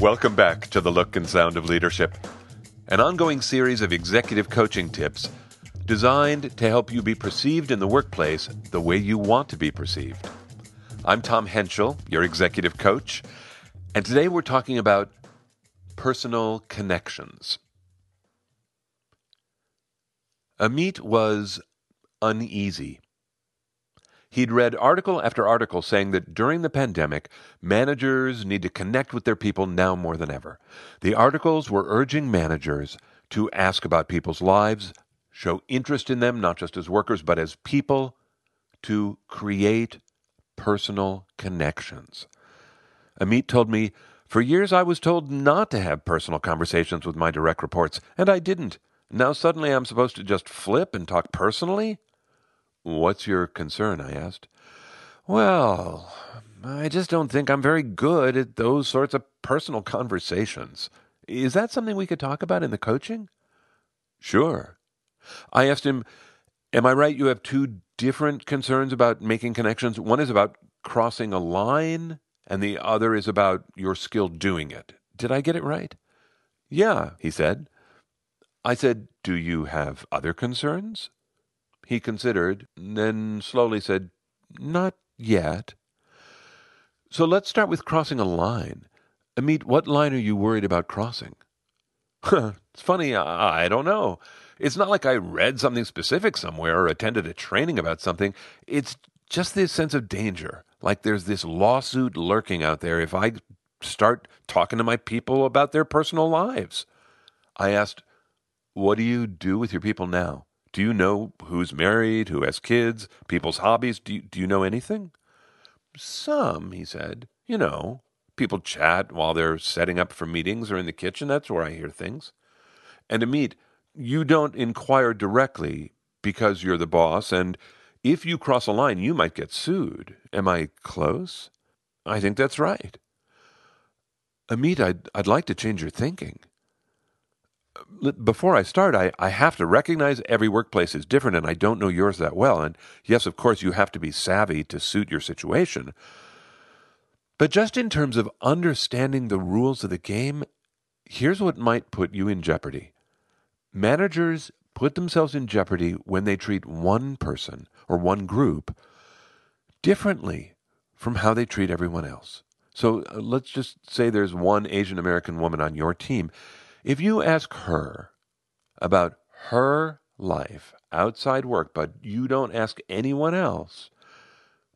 Welcome back to The Look and Sound of Leadership, an ongoing series of executive coaching tips designed to help you be perceived in the workplace the way you want to be perceived. I'm Tom Henschel, your executive coach, and today we're talking about personal connections. Amit was uneasy He'd read article after article saying that during the pandemic, managers need to connect with their people now more than ever. The articles were urging managers to ask about people's lives, show interest in them, not just as workers, but as people, to create personal connections. Amit told me, For years I was told not to have personal conversations with my direct reports, and I didn't. Now suddenly I'm supposed to just flip and talk personally? What's your concern? I asked. Well, I just don't think I'm very good at those sorts of personal conversations. Is that something we could talk about in the coaching? Sure. I asked him, Am I right? You have two different concerns about making connections. One is about crossing a line, and the other is about your skill doing it. Did I get it right? Yeah, he said. I said, Do you have other concerns? He considered, then slowly said, Not yet. So let's start with crossing a line. Amit, what line are you worried about crossing? it's funny, I, I don't know. It's not like I read something specific somewhere or attended a training about something. It's just this sense of danger. Like there's this lawsuit lurking out there if I start talking to my people about their personal lives. I asked, What do you do with your people now? Do you know who's married, who has kids, people's hobbies? Do you, do you know anything? Some, he said. You know, people chat while they're setting up for meetings or in the kitchen. That's where I hear things. And Amit, you don't inquire directly because you're the boss, and if you cross a line, you might get sued. Am I close? I think that's right. Amit, I'd, I'd like to change your thinking before I start, I, I have to recognize every workplace is different and I don't know yours that well. And yes, of course, you have to be savvy to suit your situation. But just in terms of understanding the rules of the game, here's what might put you in jeopardy. Managers put themselves in jeopardy when they treat one person or one group differently from how they treat everyone else. So uh, let's just say there's one Asian American woman on your team if you ask her about her life outside work, but you don't ask anyone else,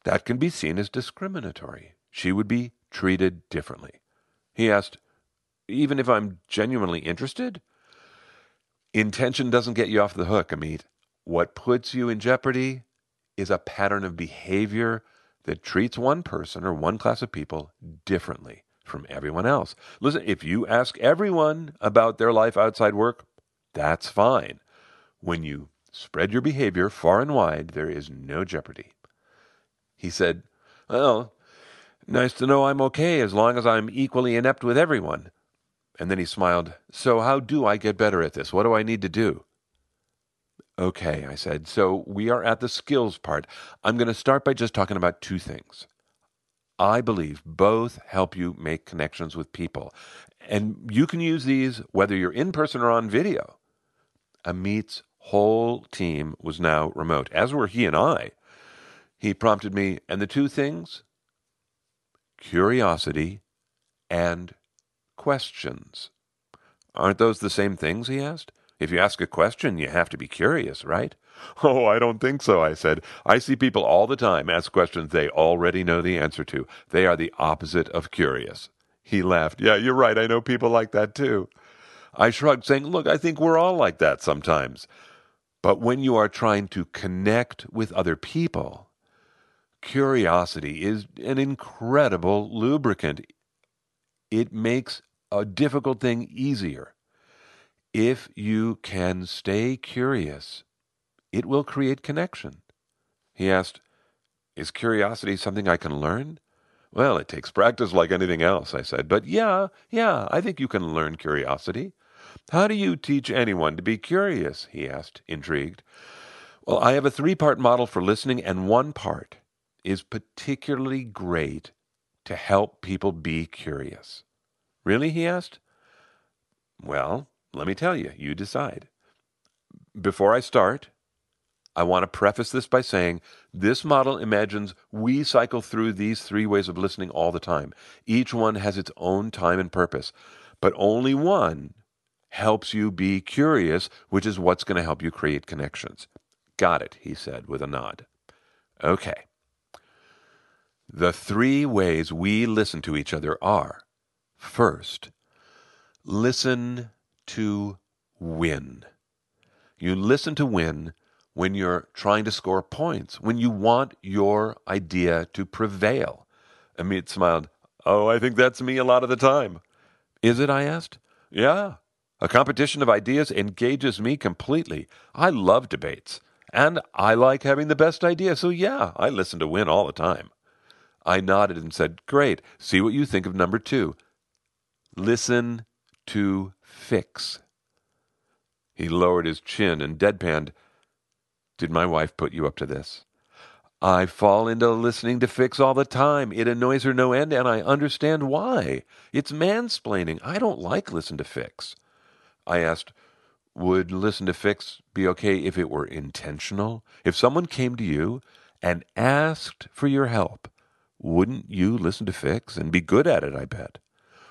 that can be seen as discriminatory. She would be treated differently. He asked, even if I'm genuinely interested? Intention doesn't get you off the hook, Amit. What puts you in jeopardy is a pattern of behavior that treats one person or one class of people differently from everyone else. Listen, if you ask everyone about their life outside work, that's fine. When you spread your behavior far and wide, there is no jeopardy. He said, Well, nice to know I'm okay as long as I'm equally inept with everyone. And then he smiled, So how do I get better at this? What do I need to do? Okay, I said. So we are at the skills part. I'm going to start by just talking about two things. I believe both help you make connections with people. And you can use these whether you're in person or on video. Amit's whole team was now remote, as were he and I. He prompted me, and the two things curiosity and questions. Aren't those the same things? he asked. If you ask a question, you have to be curious, right? Oh, I don't think so, I said. I see people all the time ask questions they already know the answer to. They are the opposite of curious. He laughed. Yeah, you're right. I know people like that too. I shrugged, saying, Look, I think we're all like that sometimes. But when you are trying to connect with other people, curiosity is an incredible lubricant. It makes a difficult thing easier. If you can stay curious, it will create connection. He asked, Is curiosity something I can learn? Well, it takes practice like anything else, I said. But yeah, yeah, I think you can learn curiosity. How do you teach anyone to be curious? he asked, intrigued. Well, I have a three part model for listening, and one part is particularly great to help people be curious. Really? he asked. Well, let me tell you, you decide. Before I start, I want to preface this by saying this model imagines we cycle through these three ways of listening all the time. Each one has its own time and purpose, but only one helps you be curious, which is what's going to help you create connections. Got it, he said with a nod. Okay. The three ways we listen to each other are first, listen to win. You listen to win when you're trying to score points, when you want your idea to prevail. Amit smiled. Oh, I think that's me a lot of the time. Is it? I asked. Yeah. A competition of ideas engages me completely. I love debates. And I like having the best idea, so yeah, I listen to win all the time. I nodded and said, Great. See what you think of number two. Listen to fix. He lowered his chin and deadpanned, Did my wife put you up to this? I fall into listening to Fix all the time. It annoys her no end, and I understand why. It's mansplaining. I don't like listen to Fix. I asked, would listen to Fix be okay if it were intentional? If someone came to you and asked for your help, wouldn't you listen to Fix and be good at it, I bet?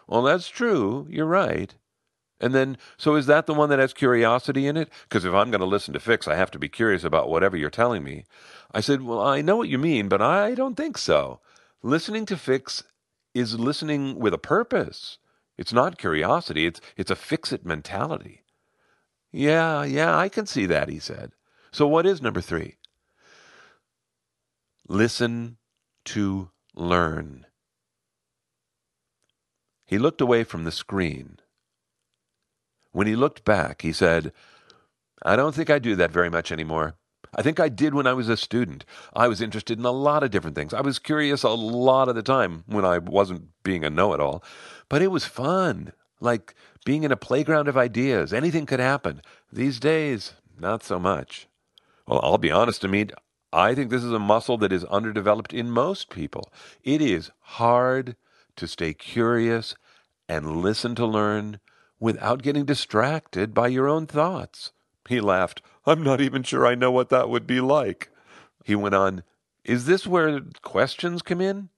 Well, that's true. You're right. And then, so is that the one that has curiosity in it? Because if I'm going to listen to Fix, I have to be curious about whatever you're telling me. I said, Well, I know what you mean, but I don't think so. Listening to Fix is listening with a purpose. It's not curiosity, it's, it's a fix it mentality. Yeah, yeah, I can see that, he said. So, what is number three? Listen to learn. He looked away from the screen. When he looked back, he said, I don't think I do that very much anymore. I think I did when I was a student. I was interested in a lot of different things. I was curious a lot of the time when I wasn't being a know it all. But it was fun like being in a playground of ideas. Anything could happen. These days, not so much. Well, I'll be honest, Amit. I think this is a muscle that is underdeveloped in most people. It is hard to stay curious and listen to learn without getting distracted by your own thoughts. He laughed. I'm not even sure I know what that would be like. He went on, Is this where questions come in?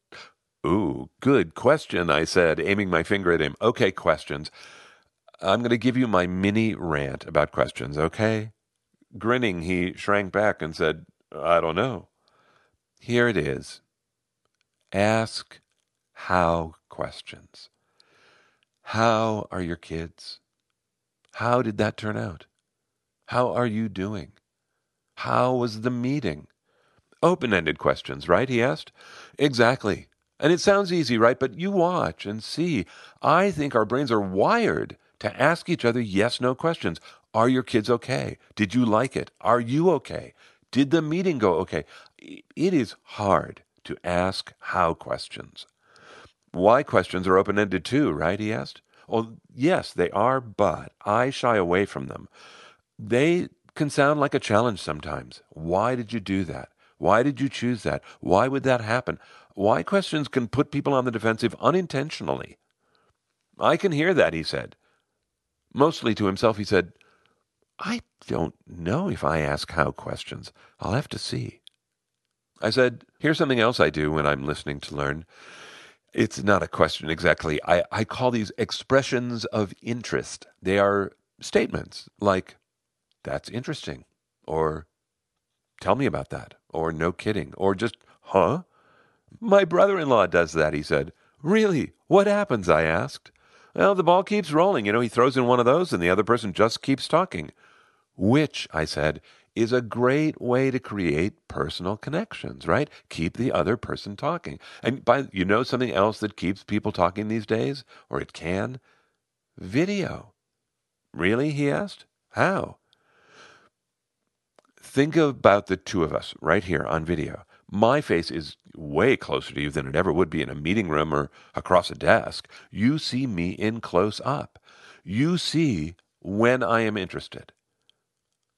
Ooh, good question, I said, aiming my finger at him. Okay, questions. I'm going to give you my mini rant about questions, okay? Grinning, he shrank back and said, I don't know. Here it is. Ask how questions. How are your kids? How did that turn out? How are you doing? How was the meeting? Open ended questions, right? He asked. Exactly. And it sounds easy, right? But you watch and see. I think our brains are wired to ask each other yes no questions. Are your kids okay? Did you like it? Are you okay? Did the meeting go okay? It is hard to ask how questions. Why questions are open ended too, right? He asked. Well, yes, they are, but I shy away from them. They can sound like a challenge sometimes. Why did you do that? Why did you choose that? Why would that happen? Why questions can put people on the defensive unintentionally. I can hear that, he said. Mostly to himself, he said, I don't know if I ask how questions. I'll have to see. I said, Here's something else I do when I'm listening to learn. It's not a question exactly. I, I call these expressions of interest. They are statements like, That's interesting, or Tell me about that, or No kidding, or just, Huh? My brother in law does that, he said. Really? What happens? I asked. Well, the ball keeps rolling. You know, he throws in one of those and the other person just keeps talking. Which, I said, is a great way to create personal connections, right? Keep the other person talking. And by you know something else that keeps people talking these days, or it can? Video. Really? he asked. How? Think about the two of us right here on video my face is way closer to you than it ever would be in a meeting room or across a desk. You see me in close up. You see when I am interested.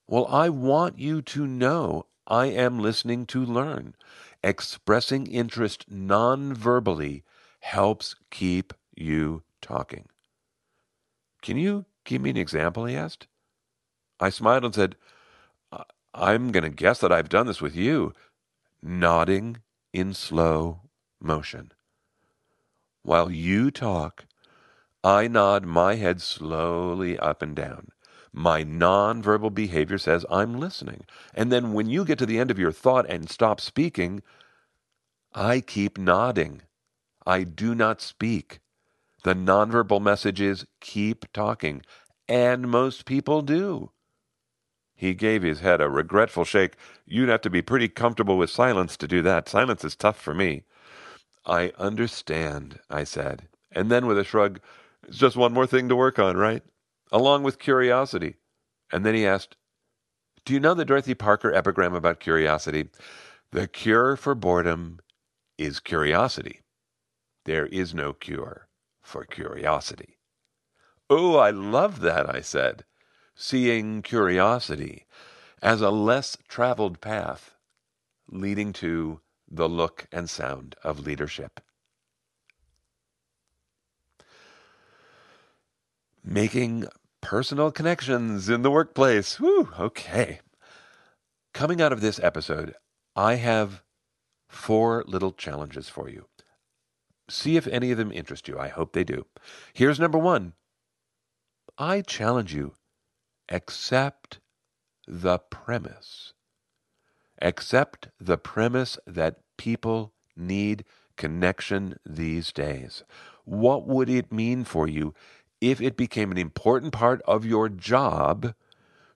Well, I want you to know I am listening to learn. Expressing interest non verbally helps keep you talking. Can you give me an example? he asked. I smiled and said, I'm going to guess that I've done this with you, nodding in slow motion. While you talk, I nod my head slowly up and down. My nonverbal behavior says I'm listening. And then when you get to the end of your thought and stop speaking, I keep nodding. I do not speak. The nonverbal message is keep talking. And most people do. He gave his head a regretful shake. You'd have to be pretty comfortable with silence to do that. Silence is tough for me. I understand, I said. And then with a shrug, it's just one more thing to work on, right? Along with curiosity. And then he asked, Do you know the Dorothy Parker epigram about curiosity? The cure for boredom is curiosity. There is no cure for curiosity. Oh, I love that, I said seeing curiosity as a less traveled path leading to the look and sound of leadership. Making personal connections in the workplace. Whew, okay. Coming out of this episode, I have four little challenges for you. See if any of them interest you. I hope they do. Here's number one I challenge you accept the premise. Accept the premise that people need connection these days. What would it mean for you if it became an important part of your job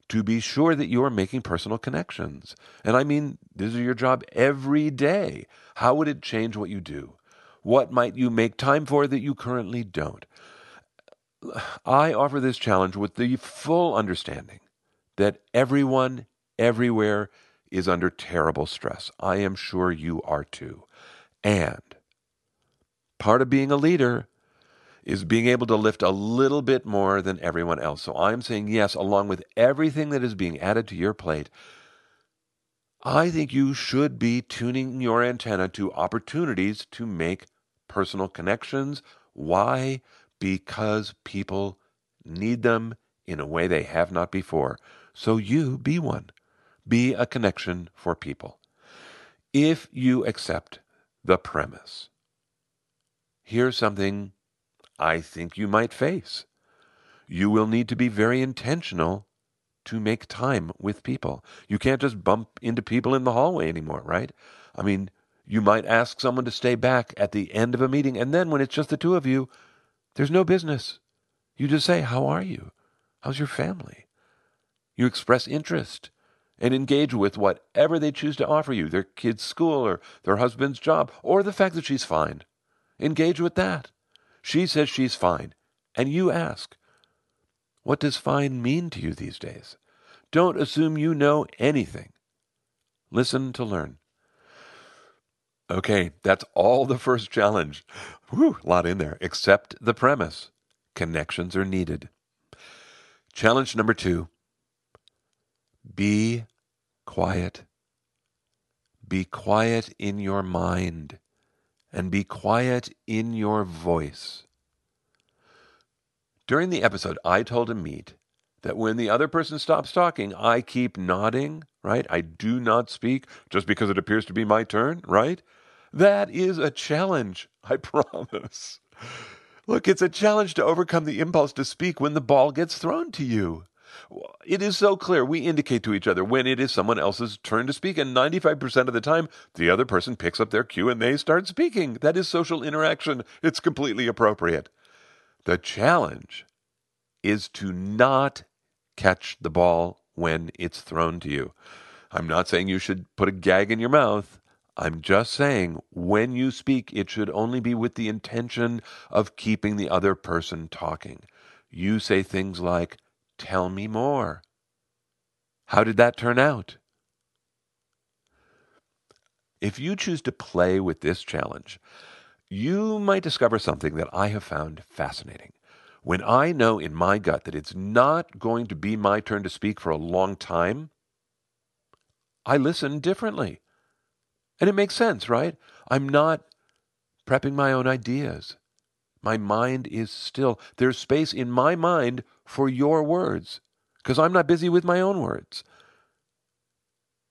to be sure that you are making personal connections? And I mean, this is your job every day. How would it change what you do? What might you make time for that you currently don't? I offer this challenge with the full understanding that everyone, everywhere, is under terrible stress. I am sure you are too. And part of being a leader is being able to lift a little bit more than everyone else. So I'm saying yes, along with everything that is being added to your plate. I think you should be tuning your antenna to opportunities to make personal connections. Why? because people need them in a way they have not before. So you be one. Be a connection for people. If you accept the premise, here's something I think you might face. You will need to be very intentional to make time with people. You can't just bump into people in the hallway anymore, right? I mean, you might ask someone to stay back at the end of a meeting, and then when it's just the two of you, there's no business. You just say, How are you? How's your family? You express interest and engage with whatever they choose to offer you their kid's school or their husband's job or the fact that she's fine. Engage with that. She says she's fine. And you ask, What does fine mean to you these days? Don't assume you know anything. Listen to learn. Okay, that's all the first challenge. Whew, a lot in there. Accept the premise. Connections are needed. Challenge number two be quiet. Be quiet in your mind and be quiet in your voice. During the episode, I told Amit that when the other person stops talking, I keep nodding, right? I do not speak just because it appears to be my turn, right? That is a challenge, I promise. Look, it's a challenge to overcome the impulse to speak when the ball gets thrown to you. It is so clear. We indicate to each other when it is someone else's turn to speak, and 95% of the time, the other person picks up their cue and they start speaking. That is social interaction. It's completely appropriate. The challenge is to not catch the ball when it's thrown to you. I'm not saying you should put a gag in your mouth. I'm just saying, when you speak, it should only be with the intention of keeping the other person talking. You say things like, Tell me more. How did that turn out? If you choose to play with this challenge, you might discover something that I have found fascinating. When I know in my gut that it's not going to be my turn to speak for a long time, I listen differently. And it makes sense, right? I'm not prepping my own ideas, My mind is still. There's space in my mind for your words because I'm not busy with my own words.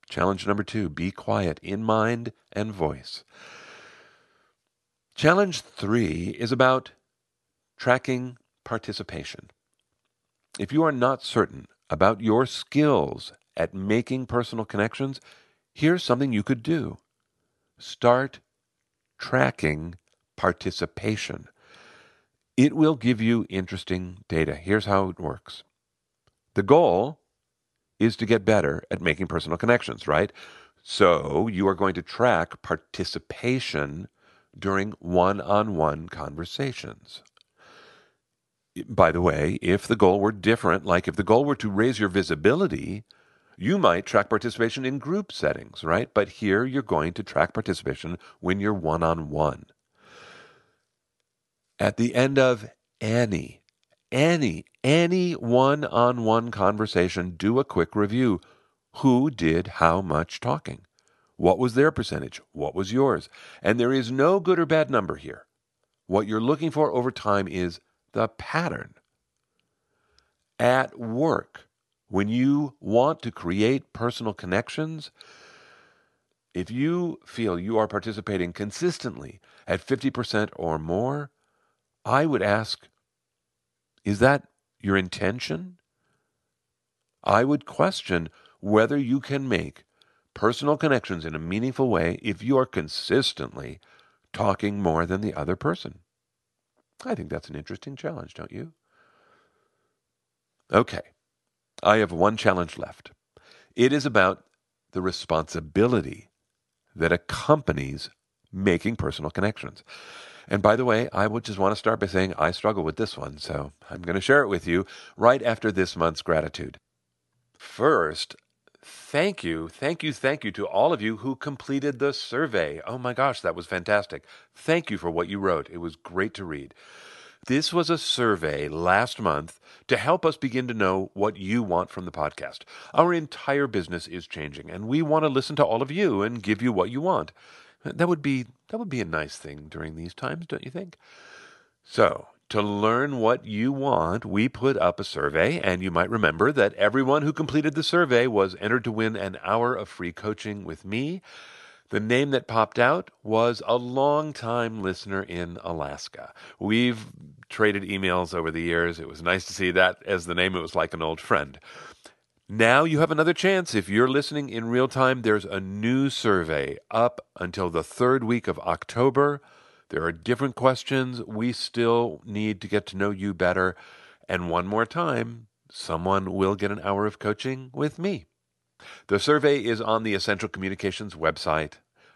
Challenge number two be quiet in mind and voice. Challenge three is about tracking participation. If you are not certain about your skills at making personal connections, here's something you could do start tracking participation. It will give you interesting data. Here's how it works the goal is to get better at making personal connections, right? So you are going to track participation during one on one conversations. By the way, if the goal were different, like if the goal were to raise your visibility, you might track participation in group settings, right? But here you're going to track participation when you're one on one. At the end of any, any, any one on one conversation, do a quick review. Who did how much talking? What was their percentage? What was yours? And there is no good or bad number here. What you're looking for over time is the pattern. At work, when you want to create personal connections, if you feel you are participating consistently at 50% or more, I would ask, is that your intention? I would question whether you can make personal connections in a meaningful way if you are consistently talking more than the other person. I think that's an interesting challenge, don't you? Okay, I have one challenge left. It is about the responsibility that accompanies making personal connections. And by the way, I would just want to start by saying I struggle with this one, so I'm going to share it with you right after this month's gratitude. First, thank you, thank you, thank you to all of you who completed the survey. Oh my gosh, that was fantastic. Thank you for what you wrote. It was great to read. This was a survey last month to help us begin to know what you want from the podcast. Our entire business is changing, and we want to listen to all of you and give you what you want. That would be that would be a nice thing during these times, don't you think? So, to learn what you want, we put up a survey, and you might remember that everyone who completed the survey was entered to win an hour of free coaching with me. The name that popped out was a long-time listener in Alaska. We've traded emails over the years. It was nice to see that as the name. It was like an old friend. Now you have another chance. If you're listening in real time, there's a new survey up until the third week of October. There are different questions. We still need to get to know you better. And one more time, someone will get an hour of coaching with me. The survey is on the Essential Communications website,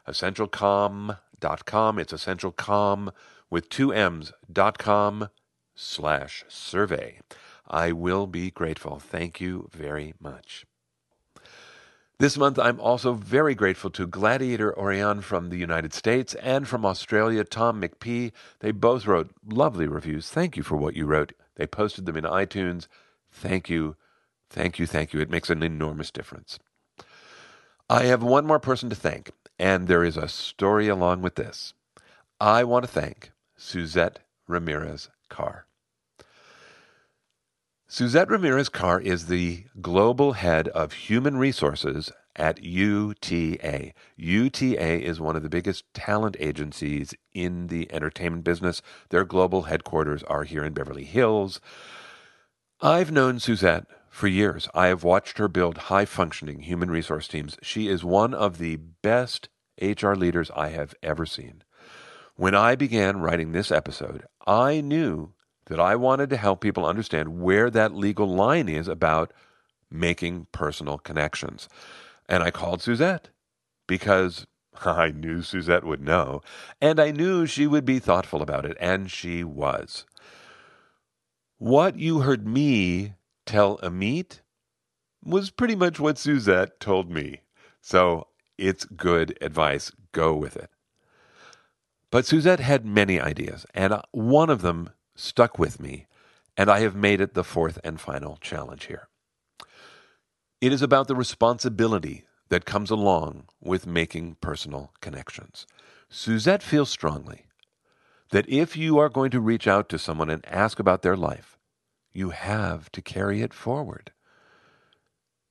essentialcomm.com. It's essentialcom with two M's dot com slash survey. I will be grateful. Thank you very much. This month, I'm also very grateful to Gladiator Orion from the United States and from Australia, Tom McPhee. They both wrote lovely reviews. Thank you for what you wrote. They posted them in iTunes. Thank you, thank you, thank you. It makes an enormous difference. I have one more person to thank, and there is a story along with this. I want to thank Suzette Ramirez Carr. Suzette Ramirez Carr is the global head of human resources at UTA. UTA is one of the biggest talent agencies in the entertainment business. Their global headquarters are here in Beverly Hills. I've known Suzette for years. I have watched her build high functioning human resource teams. She is one of the best HR leaders I have ever seen. When I began writing this episode, I knew that I wanted to help people understand where that legal line is about making personal connections. And I called Suzette because I knew Suzette would know, and I knew she would be thoughtful about it, and she was. What you heard me tell Amit was pretty much what Suzette told me. So it's good advice. Go with it. But Suzette had many ideas, and uh, one of them stuck with me, and I have made it the fourth and final challenge here. It is about the responsibility that comes along with making personal connections. Suzette feels strongly that if you are going to reach out to someone and ask about their life, you have to carry it forward.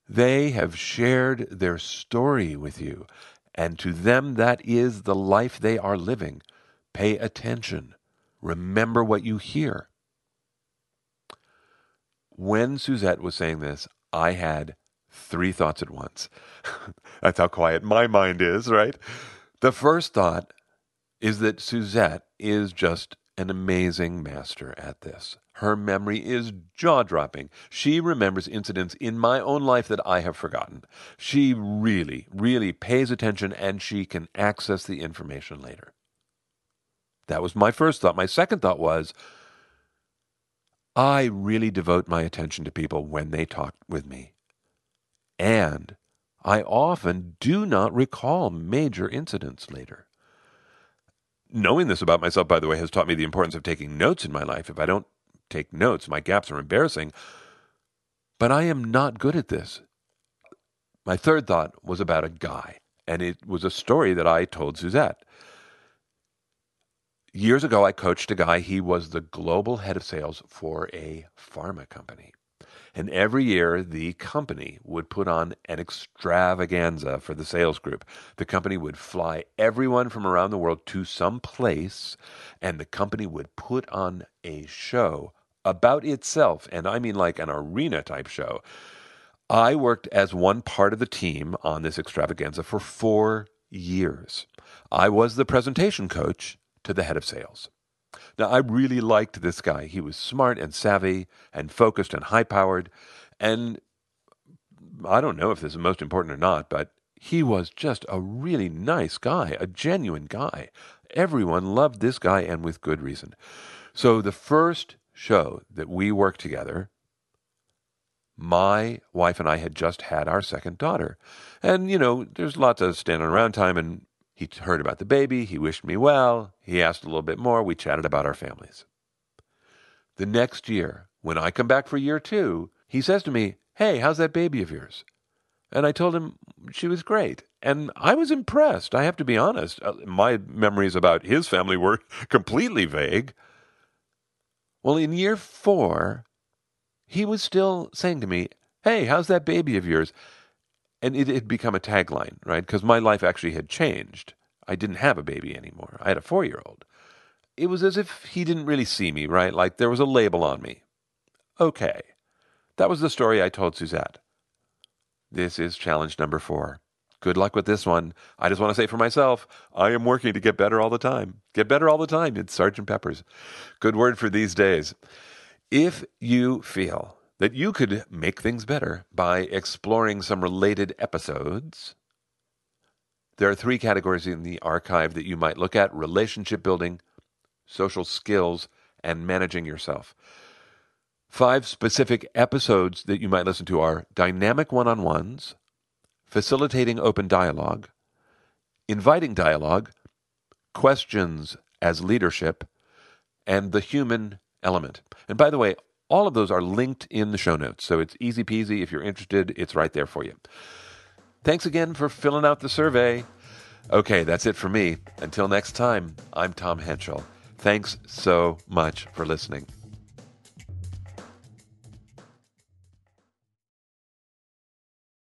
They have shared their story with you, and to them that is the life they are living. Pay attention. Remember what you hear. When Suzette was saying this, I had three thoughts at once. That's how quiet my mind is, right? The first thought is that Suzette is just an amazing master at this. Her memory is jaw dropping. She remembers incidents in my own life that I have forgotten. She really, really pays attention and she can access the information later. That was my first thought. My second thought was I really devote my attention to people when they talk with me. And I often do not recall major incidents later. Knowing this about myself, by the way, has taught me the importance of taking notes in my life. If I don't take notes, my gaps are embarrassing. But I am not good at this. My third thought was about a guy, and it was a story that I told Suzette. Years ago, I coached a guy. He was the global head of sales for a pharma company. And every year, the company would put on an extravaganza for the sales group. The company would fly everyone from around the world to some place, and the company would put on a show about itself. And I mean like an arena type show. I worked as one part of the team on this extravaganza for four years. I was the presentation coach to the head of sales. Now, I really liked this guy. He was smart and savvy and focused and high powered. And I don't know if this is most important or not, but he was just a really nice guy, a genuine guy. Everyone loved this guy and with good reason. So the first show that we worked together, my wife and I had just had our second daughter. And, you know, there's lots of standing around time, and he heard about the baby. He wished me well. He asked a little bit more. We chatted about our families. The next year, when I come back for year two, he says to me, Hey, how's that baby of yours? And I told him she was great. And I was impressed. I have to be honest. Uh, my memories about his family were completely vague. Well, in year four, he was still saying to me, Hey, how's that baby of yours? And it had become a tagline, right? Because my life actually had changed. I didn't have a baby anymore. I had a four year old. It was as if he didn't really see me, right? Like there was a label on me. Okay. That was the story I told Suzette. This is challenge number four. Good luck with this one. I just want to say for myself, I am working to get better all the time. Get better all the time. It's Sergeant Pepper's. Good word for these days. If you feel that you could make things better by exploring some related episodes. There are three categories in the archive that you might look at relationship building, social skills, and managing yourself. Five specific episodes that you might listen to are dynamic one on ones, facilitating open dialogue, inviting dialogue, questions as leadership, and the human element. And by the way, all of those are linked in the show notes, so it's easy peasy. If you're interested, it's right there for you. Thanks again for filling out the survey. Okay, that's it for me. Until next time, I'm Tom Henschel. Thanks so much for listening.